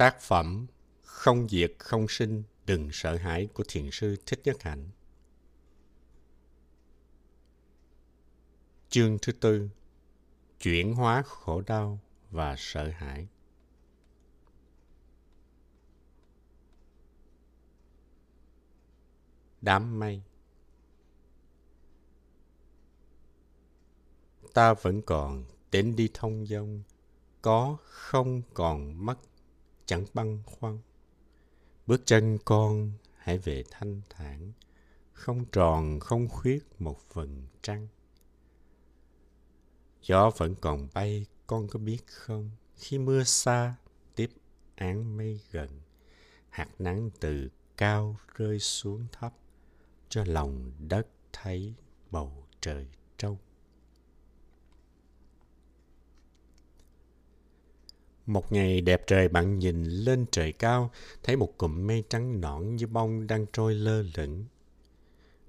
Tác phẩm Không diệt không sinh đừng sợ hãi của thiền sư Thích Nhất Hạnh. Chương thứ tư Chuyển hóa khổ đau và sợ hãi. Đám mây Ta vẫn còn đến đi thông dông, có không còn mất chẳng băn khoăn. Bước chân con hãy về thanh thản, không tròn không khuyết một phần trăng. Gió vẫn còn bay, con có biết không? Khi mưa xa, tiếp án mây gần. Hạt nắng từ cao rơi xuống thấp, cho lòng đất thấy bầu trời trong. Một ngày đẹp trời bạn nhìn lên trời cao, thấy một cụm mây trắng nõn như bông đang trôi lơ lửng.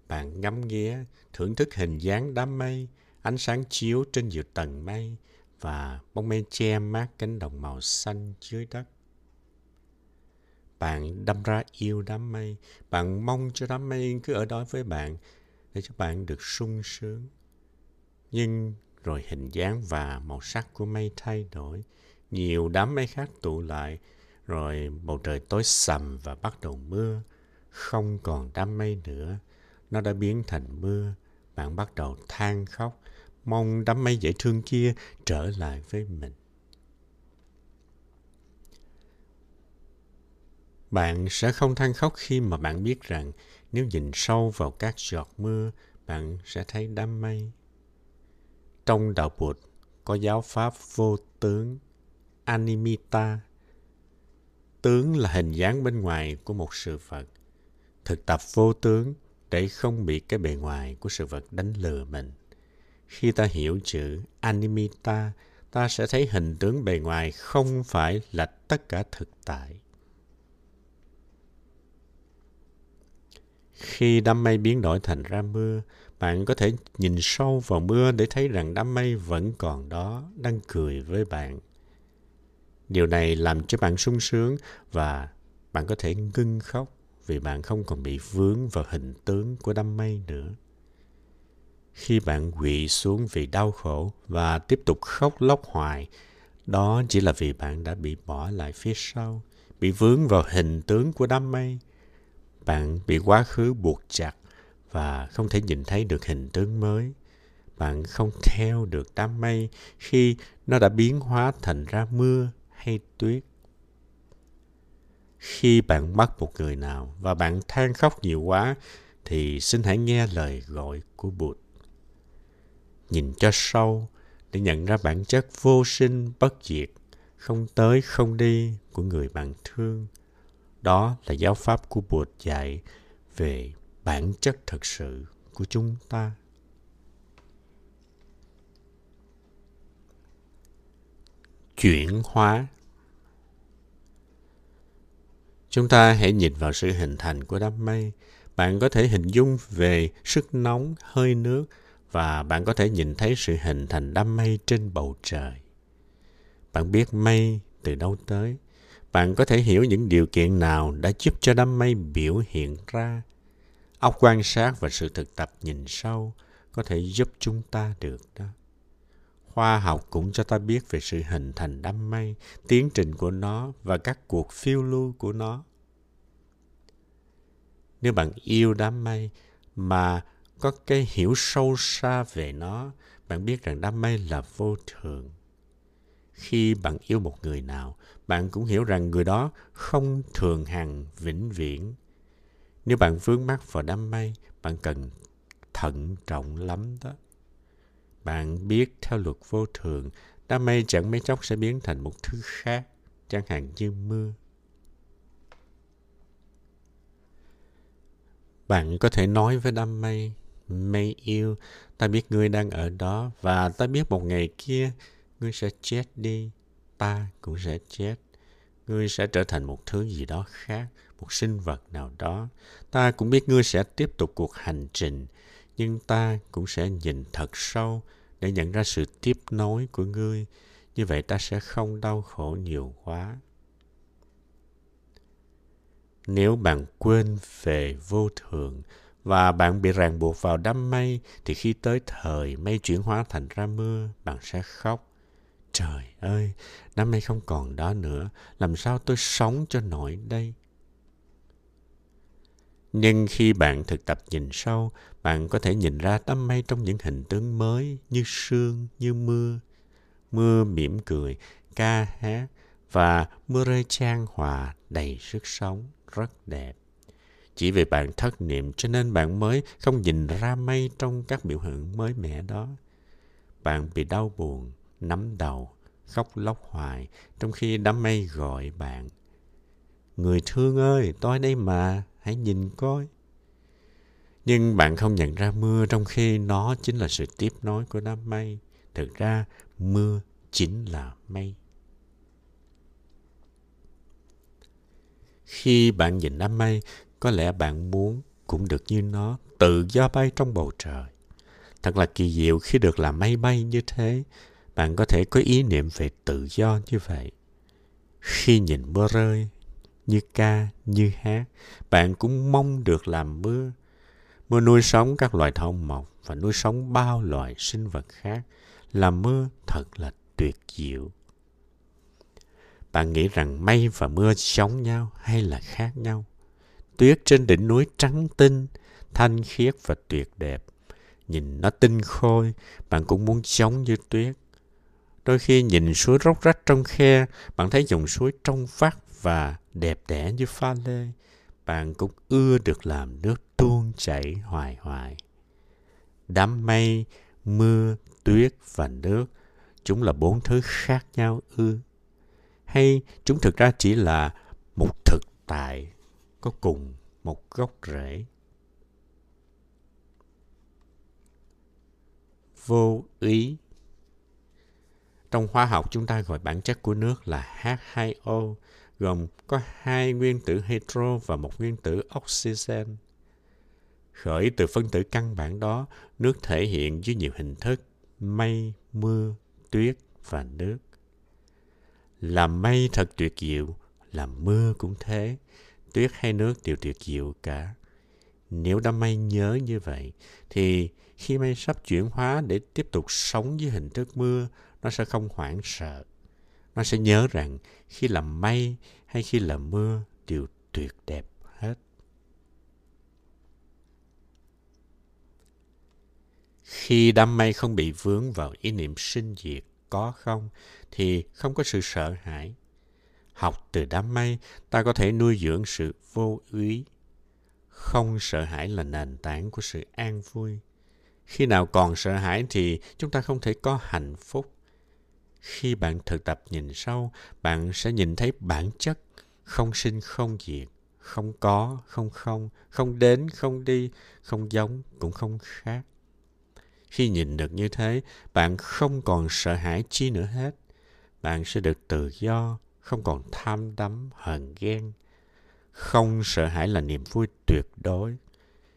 Bạn ngắm nghía, thưởng thức hình dáng đám mây, ánh sáng chiếu trên nhiều tầng mây và bông mây che mát cánh đồng màu xanh dưới đất. Bạn đâm ra yêu đám mây, bạn mong cho đám mây cứ ở đó với bạn để cho bạn được sung sướng. Nhưng rồi hình dáng và màu sắc của mây thay đổi, nhiều đám mây khác tụ lại, rồi bầu trời tối sầm và bắt đầu mưa. Không còn đám mây nữa, nó đã biến thành mưa. Bạn bắt đầu than khóc, mong đám mây dễ thương kia trở lại với mình. Bạn sẽ không than khóc khi mà bạn biết rằng nếu nhìn sâu vào các giọt mưa, bạn sẽ thấy đám mây. Trong đạo Phật có giáo pháp vô tướng Animita. Tướng là hình dáng bên ngoài của một sự vật. Thực tập vô tướng để không bị cái bề ngoài của sự vật đánh lừa mình. Khi ta hiểu chữ Animita, ta sẽ thấy hình tướng bề ngoài không phải là tất cả thực tại. Khi đám mây biến đổi thành ra mưa, bạn có thể nhìn sâu vào mưa để thấy rằng đám mây vẫn còn đó, đang cười với bạn. Điều này làm cho bạn sung sướng và bạn có thể ngưng khóc vì bạn không còn bị vướng vào hình tướng của đám mây nữa. Khi bạn quỵ xuống vì đau khổ và tiếp tục khóc lóc hoài, đó chỉ là vì bạn đã bị bỏ lại phía sau, bị vướng vào hình tướng của đám mây. Bạn bị quá khứ buộc chặt và không thể nhìn thấy được hình tướng mới. Bạn không theo được đám mây khi nó đã biến hóa thành ra mưa hay tuyết. Khi bạn mất một người nào và bạn than khóc nhiều quá, thì xin hãy nghe lời gọi của Bụt. Nhìn cho sâu để nhận ra bản chất vô sinh bất diệt, không tới không đi của người bạn thương. Đó là giáo pháp của Bụt dạy về bản chất thật sự của chúng ta. Chuyển hóa. Chúng ta hãy nhìn vào sự hình thành của đám mây. Bạn có thể hình dung về sức nóng, hơi nước và bạn có thể nhìn thấy sự hình thành đám mây trên bầu trời. Bạn biết mây từ đâu tới. Bạn có thể hiểu những điều kiện nào đã giúp cho đám mây biểu hiện ra. Óc quan sát và sự thực tập nhìn sâu có thể giúp chúng ta được đó. Khoa học cũng cho ta biết về sự hình thành đám mây, tiến trình của nó và các cuộc phiêu lưu của nó. Nếu bạn yêu đám mây mà có cái hiểu sâu xa về nó, bạn biết rằng đám mây là vô thường. Khi bạn yêu một người nào, bạn cũng hiểu rằng người đó không thường hằng vĩnh viễn. Nếu bạn vướng mắc vào đám mây, bạn cần thận trọng lắm đó. Bạn biết theo luật vô thường, đám mây chẳng mấy chốc sẽ biến thành một thứ khác, chẳng hạn như mưa. Bạn có thể nói với đám mây, mây yêu, ta biết ngươi đang ở đó và ta biết một ngày kia ngươi sẽ chết đi, ta cũng sẽ chết. Ngươi sẽ trở thành một thứ gì đó khác, một sinh vật nào đó. Ta cũng biết ngươi sẽ tiếp tục cuộc hành trình, nhưng ta cũng sẽ nhìn thật sâu để nhận ra sự tiếp nối của ngươi. Như vậy ta sẽ không đau khổ nhiều quá. Nếu bạn quên về vô thường và bạn bị ràng buộc vào đám mây thì khi tới thời mây chuyển hóa thành ra mưa, bạn sẽ khóc. Trời ơi, đám mây không còn đó nữa, làm sao tôi sống cho nổi đây? Nhưng khi bạn thực tập nhìn sâu, bạn có thể nhìn ra đám mây trong những hình tướng mới như sương, như mưa. Mưa mỉm cười, ca hát và mưa rơi trang hòa đầy sức sống, rất đẹp. Chỉ vì bạn thất niệm cho nên bạn mới không nhìn ra mây trong các biểu hiện mới mẻ đó. Bạn bị đau buồn, nắm đầu, khóc lóc hoài, trong khi đám mây gọi bạn. Người thương ơi, tôi đây mà, hãy nhìn coi. Nhưng bạn không nhận ra mưa trong khi nó chính là sự tiếp nối của đám mây. Thực ra, mưa chính là mây. Khi bạn nhìn đám mây, có lẽ bạn muốn cũng được như nó, tự do bay trong bầu trời. Thật là kỳ diệu khi được làm mây bay như thế. Bạn có thể có ý niệm về tự do như vậy. Khi nhìn mưa rơi, như ca, như hát, bạn cũng mong được làm mưa. Mưa nuôi sống các loài thảo mộc và nuôi sống bao loài sinh vật khác. Làm mưa thật là tuyệt diệu. Bạn nghĩ rằng mây và mưa giống nhau hay là khác nhau? Tuyết trên đỉnh núi trắng tinh, thanh khiết và tuyệt đẹp. Nhìn nó tinh khôi, bạn cũng muốn giống như tuyết. Đôi khi nhìn suối róc rách trong khe, bạn thấy dòng suối trong vắt và đẹp đẽ như pha lê. Bạn cũng ưa được làm nước tuôn chảy hoài hoài. Đám mây, mưa, tuyết và nước, chúng là bốn thứ khác nhau ư? Hay chúng thực ra chỉ là một thực tại có cùng một gốc rễ? Vô ý trong hóa học chúng ta gọi bản chất của nước là H2O, gồm có hai nguyên tử hydro và một nguyên tử oxygen. Khởi từ phân tử căn bản đó, nước thể hiện dưới nhiều hình thức, mây, mưa, tuyết và nước. Làm mây thật tuyệt diệu, làm mưa cũng thế, tuyết hay nước đều tuyệt diệu cả. Nếu đã mây nhớ như vậy, thì khi mây sắp chuyển hóa để tiếp tục sống dưới hình thức mưa, nó sẽ không hoảng sợ. Nó sẽ nhớ rằng khi làm mây hay khi làm mưa đều tuyệt đẹp hết. Khi đám mây không bị vướng vào ý niệm sinh diệt, có không, thì không có sự sợ hãi. Học từ đám mây, ta có thể nuôi dưỡng sự vô úy. Không sợ hãi là nền tảng của sự an vui. Khi nào còn sợ hãi thì chúng ta không thể có hạnh phúc. Khi bạn thực tập nhìn sâu, bạn sẽ nhìn thấy bản chất không sinh không diệt, không có, không không, không đến, không đi, không giống, cũng không khác. Khi nhìn được như thế, bạn không còn sợ hãi chi nữa hết. Bạn sẽ được tự do, không còn tham đắm, hờn ghen. Không sợ hãi là niềm vui tuyệt đối.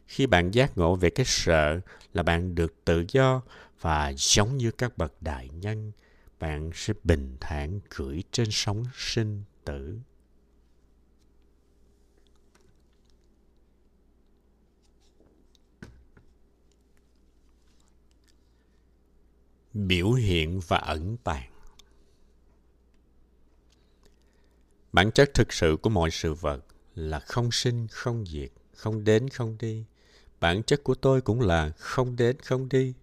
Khi bạn giác ngộ về cái sợ là bạn được tự do và giống như các bậc đại nhân, bạn sẽ bình thản cưỡi trên sóng sinh tử. Biểu hiện và ẩn tàng Bản chất thực sự của mọi sự vật là không sinh, không diệt, không đến, không đi. Bản chất của tôi cũng là không đến, không đi.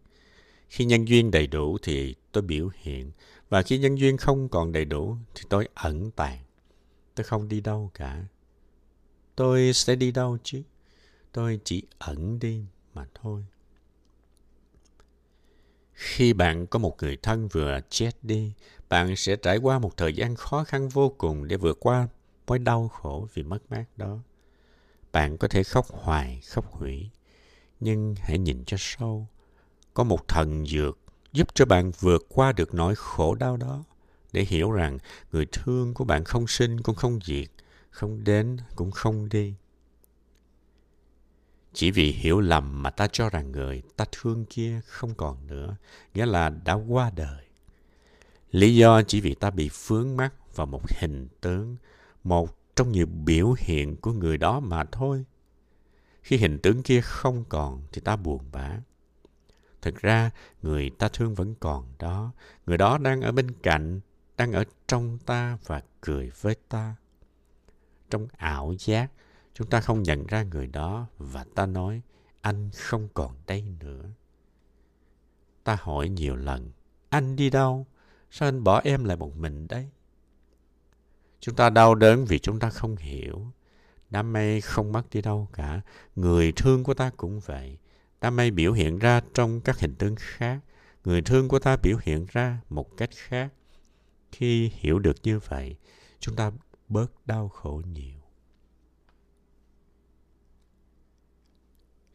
Khi nhân duyên đầy đủ thì tôi biểu hiện. Và khi nhân duyên không còn đầy đủ thì tôi ẩn tàng. Tôi không đi đâu cả. Tôi sẽ đi đâu chứ? Tôi chỉ ẩn đi mà thôi. Khi bạn có một người thân vừa chết đi, bạn sẽ trải qua một thời gian khó khăn vô cùng để vượt qua mối đau khổ vì mất mát đó. Bạn có thể khóc hoài, khóc hủy, nhưng hãy nhìn cho sâu. Có một thần dược giúp cho bạn vượt qua được nỗi khổ đau đó để hiểu rằng người thương của bạn không sinh cũng không diệt, không đến cũng không đi. Chỉ vì hiểu lầm mà ta cho rằng người ta thương kia không còn nữa, nghĩa là đã qua đời. Lý do chỉ vì ta bị vướng mắc vào một hình tướng, một trong nhiều biểu hiện của người đó mà thôi. Khi hình tướng kia không còn thì ta buồn bã. Thực ra, người ta thương vẫn còn đó. Người đó đang ở bên cạnh, đang ở trong ta và cười với ta. Trong ảo giác, chúng ta không nhận ra người đó và ta nói, anh không còn đây nữa. Ta hỏi nhiều lần, anh đi đâu? Sao anh bỏ em lại một mình đấy? Chúng ta đau đớn vì chúng ta không hiểu. Đám mây không mất đi đâu cả. Người thương của ta cũng vậy ta may biểu hiện ra trong các hình tướng khác. Người thương của ta biểu hiện ra một cách khác. Khi hiểu được như vậy, chúng ta bớt đau khổ nhiều.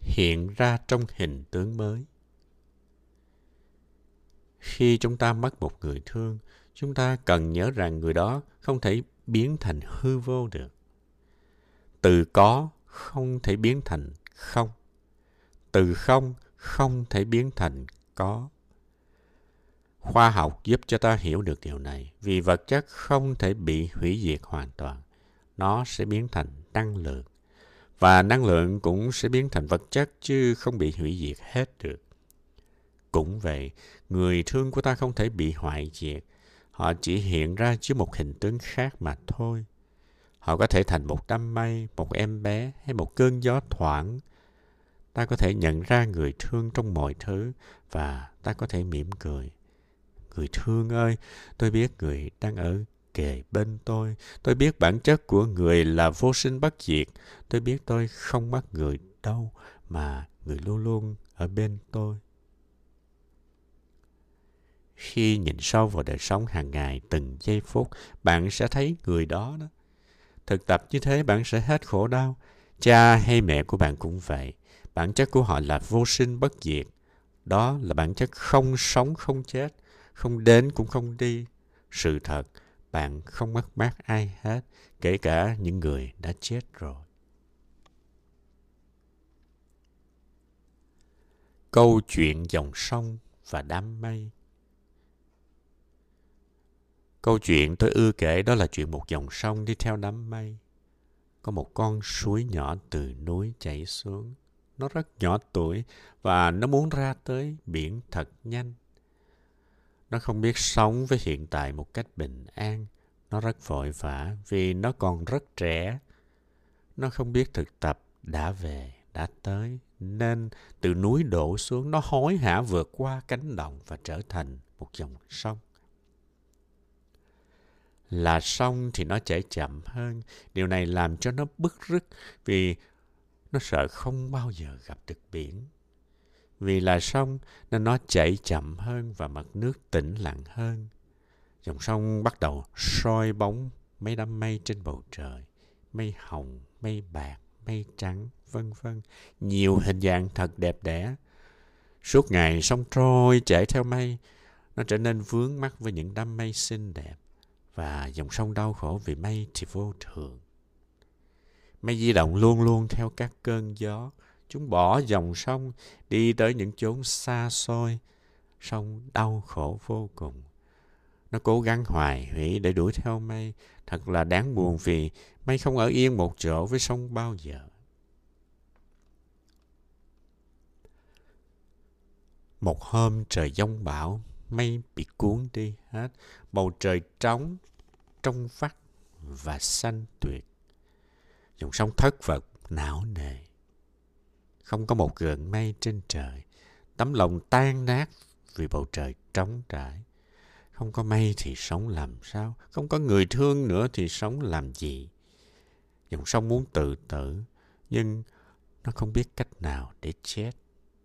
Hiện ra trong hình tướng mới. Khi chúng ta mất một người thương, chúng ta cần nhớ rằng người đó không thể biến thành hư vô được. Từ có không thể biến thành không. Từ không không thể biến thành có. Khoa học giúp cho ta hiểu được điều này vì vật chất không thể bị hủy diệt hoàn toàn. Nó sẽ biến thành năng lượng. Và năng lượng cũng sẽ biến thành vật chất chứ không bị hủy diệt hết được. Cũng vậy, người thương của ta không thể bị hoại diệt Họ chỉ hiện ra dưới một hình tướng khác mà thôi. Họ có thể thành một đám mây, một em bé hay một cơn gió thoảng. Ta có thể nhận ra người thương trong mọi thứ và ta có thể mỉm cười. Người thương ơi, tôi biết người đang ở kề bên tôi. Tôi biết bản chất của người là vô sinh bất diệt. Tôi biết tôi không mất người đâu mà người luôn luôn ở bên tôi khi nhìn sâu vào đời sống hàng ngày từng giây phút bạn sẽ thấy người đó đó thực tập như thế bạn sẽ hết khổ đau cha hay mẹ của bạn cũng vậy bản chất của họ là vô sinh bất diệt đó là bản chất không sống, không chết, không đến cũng không đi sự thật, bạn không mất mát ai hết, kể cả những người đã chết rồi câu chuyện dòng sông và đám mây Câu chuyện tôi ưa kể đó là chuyện một dòng sông đi theo đám mây. Có một con suối nhỏ từ núi chảy xuống. Nó rất nhỏ tuổi và nó muốn ra tới biển thật nhanh. Nó không biết sống với hiện tại một cách bình an. Nó rất vội vã vì nó còn rất trẻ. Nó không biết thực tập đã về, đã tới. Nên từ núi đổ xuống, nó hối hả vượt qua cánh đồng và trở thành một dòng sông là sông thì nó chảy chậm hơn. Điều này làm cho nó bức rứt vì nó sợ không bao giờ gặp được biển. Vì là sông nên nó chảy chậm hơn và mặt nước tĩnh lặng hơn. Dòng sông bắt đầu soi bóng mấy đám mây trên bầu trời. Mây hồng, mây bạc, mây trắng, vân vân. Nhiều hình dạng thật đẹp đẽ. Suốt ngày sông trôi chảy theo mây, nó trở nên vướng mắt với những đám mây xinh đẹp và dòng sông đau khổ vì mây thì vô thường. Mây di động luôn luôn theo các cơn gió. Chúng bỏ dòng sông đi tới những chốn xa xôi. Sông đau khổ vô cùng. Nó cố gắng hoài hủy để đuổi theo mây. Thật là đáng buồn vì mây không ở yên một chỗ với sông bao giờ. Một hôm trời giông bão, mây bị cuốn đi hết bầu trời trống trong vắt và xanh tuyệt dòng sông thất vật não nề. Không có một gợn mây trên trời. Tấm lòng tan nát vì bầu trời trống trải. Không có mây thì sống làm sao? Không có người thương nữa thì sống làm gì? Dòng sông muốn tự tử, nhưng nó không biết cách nào để chết.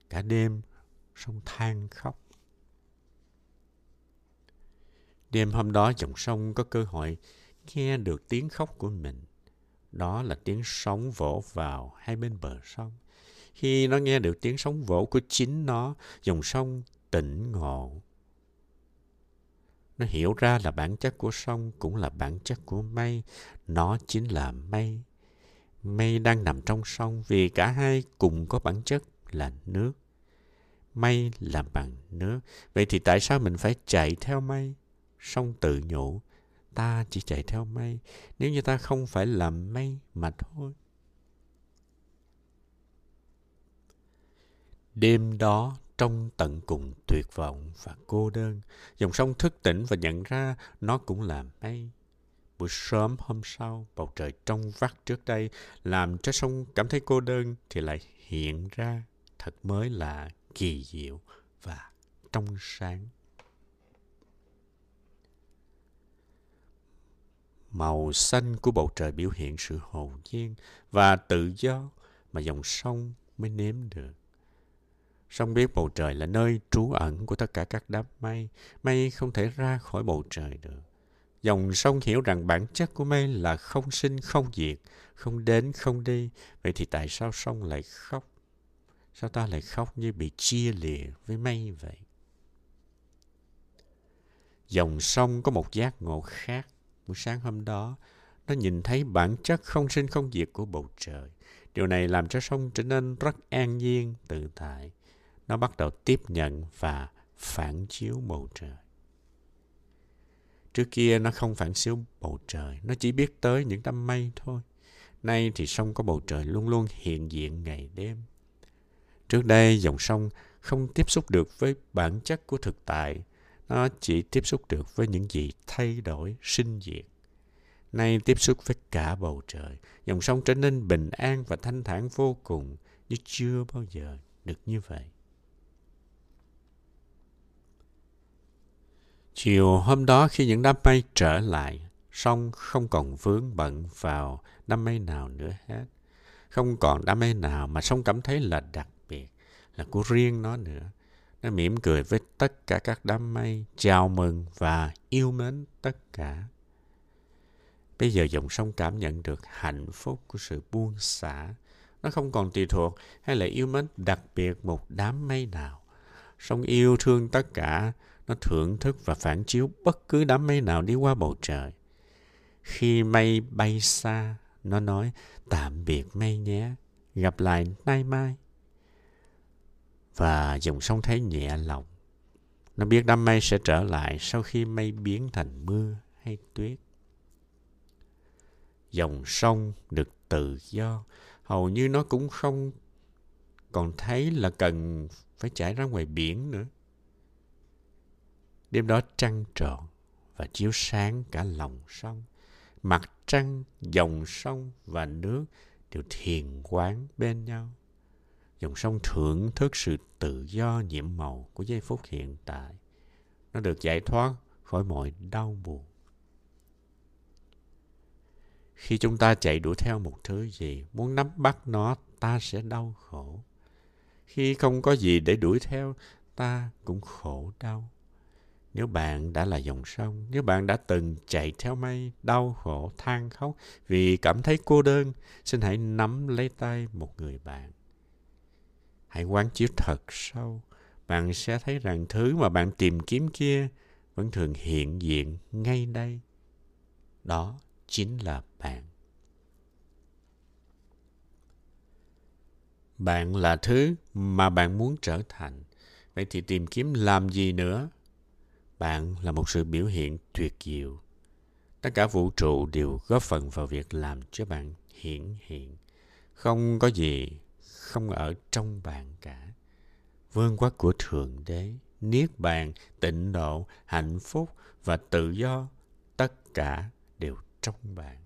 Cả đêm sông than khóc. Đêm hôm đó, dòng sông có cơ hội nghe được tiếng khóc của mình. Đó là tiếng sóng vỗ vào hai bên bờ sông. Khi nó nghe được tiếng sóng vỗ của chính nó, dòng sông tỉnh ngộ. Nó hiểu ra là bản chất của sông cũng là bản chất của mây. Nó chính là mây. Mây đang nằm trong sông vì cả hai cùng có bản chất là nước. Mây làm bằng nước. Vậy thì tại sao mình phải chạy theo mây? sông tự nhủ ta chỉ chạy theo mây. Nếu như ta không phải làm mây mà thôi. Đêm đó, trong tận cùng tuyệt vọng và cô đơn, dòng sông thức tỉnh và nhận ra nó cũng là mây. Buổi sớm hôm sau, bầu trời trong vắt trước đây, làm cho sông cảm thấy cô đơn thì lại hiện ra, thật mới là kỳ diệu và trong sáng. Màu xanh của bầu trời biểu hiện sự hồn nhiên và tự do mà dòng sông mới nếm được. Sông biết bầu trời là nơi trú ẩn của tất cả các đám mây. Mây không thể ra khỏi bầu trời được. Dòng sông hiểu rằng bản chất của mây là không sinh không diệt, không đến không đi. Vậy thì tại sao sông lại khóc? Sao ta lại khóc như bị chia lìa với mây vậy? Dòng sông có một giác ngộ khác buổi sáng hôm đó, nó nhìn thấy bản chất không sinh không diệt của bầu trời. Điều này làm cho sông trở nên rất an nhiên, tự tại. Nó bắt đầu tiếp nhận và phản chiếu bầu trời. Trước kia nó không phản chiếu bầu trời, nó chỉ biết tới những đám mây thôi. Nay thì sông có bầu trời luôn luôn hiện diện ngày đêm. Trước đây dòng sông không tiếp xúc được với bản chất của thực tại nó chỉ tiếp xúc được với những gì thay đổi, sinh diệt. Nay tiếp xúc với cả bầu trời, dòng sông trở nên bình an và thanh thản vô cùng như chưa bao giờ được như vậy. Chiều hôm đó khi những đám mây trở lại, sông không còn vướng bận vào đám mây nào nữa hết. Không còn đám mây nào mà sông cảm thấy là đặc biệt, là của riêng nó nữa. Nó mỉm cười với tất cả các đám mây, chào mừng và yêu mến tất cả. Bây giờ dòng sông cảm nhận được hạnh phúc của sự buông xả. Nó không còn tùy thuộc hay là yêu mến đặc biệt một đám mây nào. Sông yêu thương tất cả, nó thưởng thức và phản chiếu bất cứ đám mây nào đi qua bầu trời. Khi mây bay xa, nó nói tạm biệt mây nhé, gặp lại nay mai và dòng sông thấy nhẹ lòng. Nó biết đám mây sẽ trở lại sau khi mây biến thành mưa hay tuyết. Dòng sông được tự do, hầu như nó cũng không còn thấy là cần phải chảy ra ngoài biển nữa. Đêm đó trăng tròn và chiếu sáng cả lòng sông. Mặt trăng, dòng sông và nước đều thiền quán bên nhau dòng sông thưởng thức sự tự do nhiệm màu của giây phút hiện tại. Nó được giải thoát khỏi mọi đau buồn. Khi chúng ta chạy đuổi theo một thứ gì, muốn nắm bắt nó, ta sẽ đau khổ. Khi không có gì để đuổi theo, ta cũng khổ đau. Nếu bạn đã là dòng sông, nếu bạn đã từng chạy theo mây, đau khổ, than khóc vì cảm thấy cô đơn, xin hãy nắm lấy tay một người bạn hãy quán chiếu thật sâu. Bạn sẽ thấy rằng thứ mà bạn tìm kiếm kia vẫn thường hiện diện ngay đây. Đó chính là bạn. Bạn là thứ mà bạn muốn trở thành. Vậy thì tìm kiếm làm gì nữa? Bạn là một sự biểu hiện tuyệt diệu. Tất cả vũ trụ đều góp phần vào việc làm cho bạn hiển hiện. Không có gì không ở trong bạn cả. Vương quốc của Thượng Đế, Niết Bàn, tịnh độ, hạnh phúc và tự do, tất cả đều trong bạn.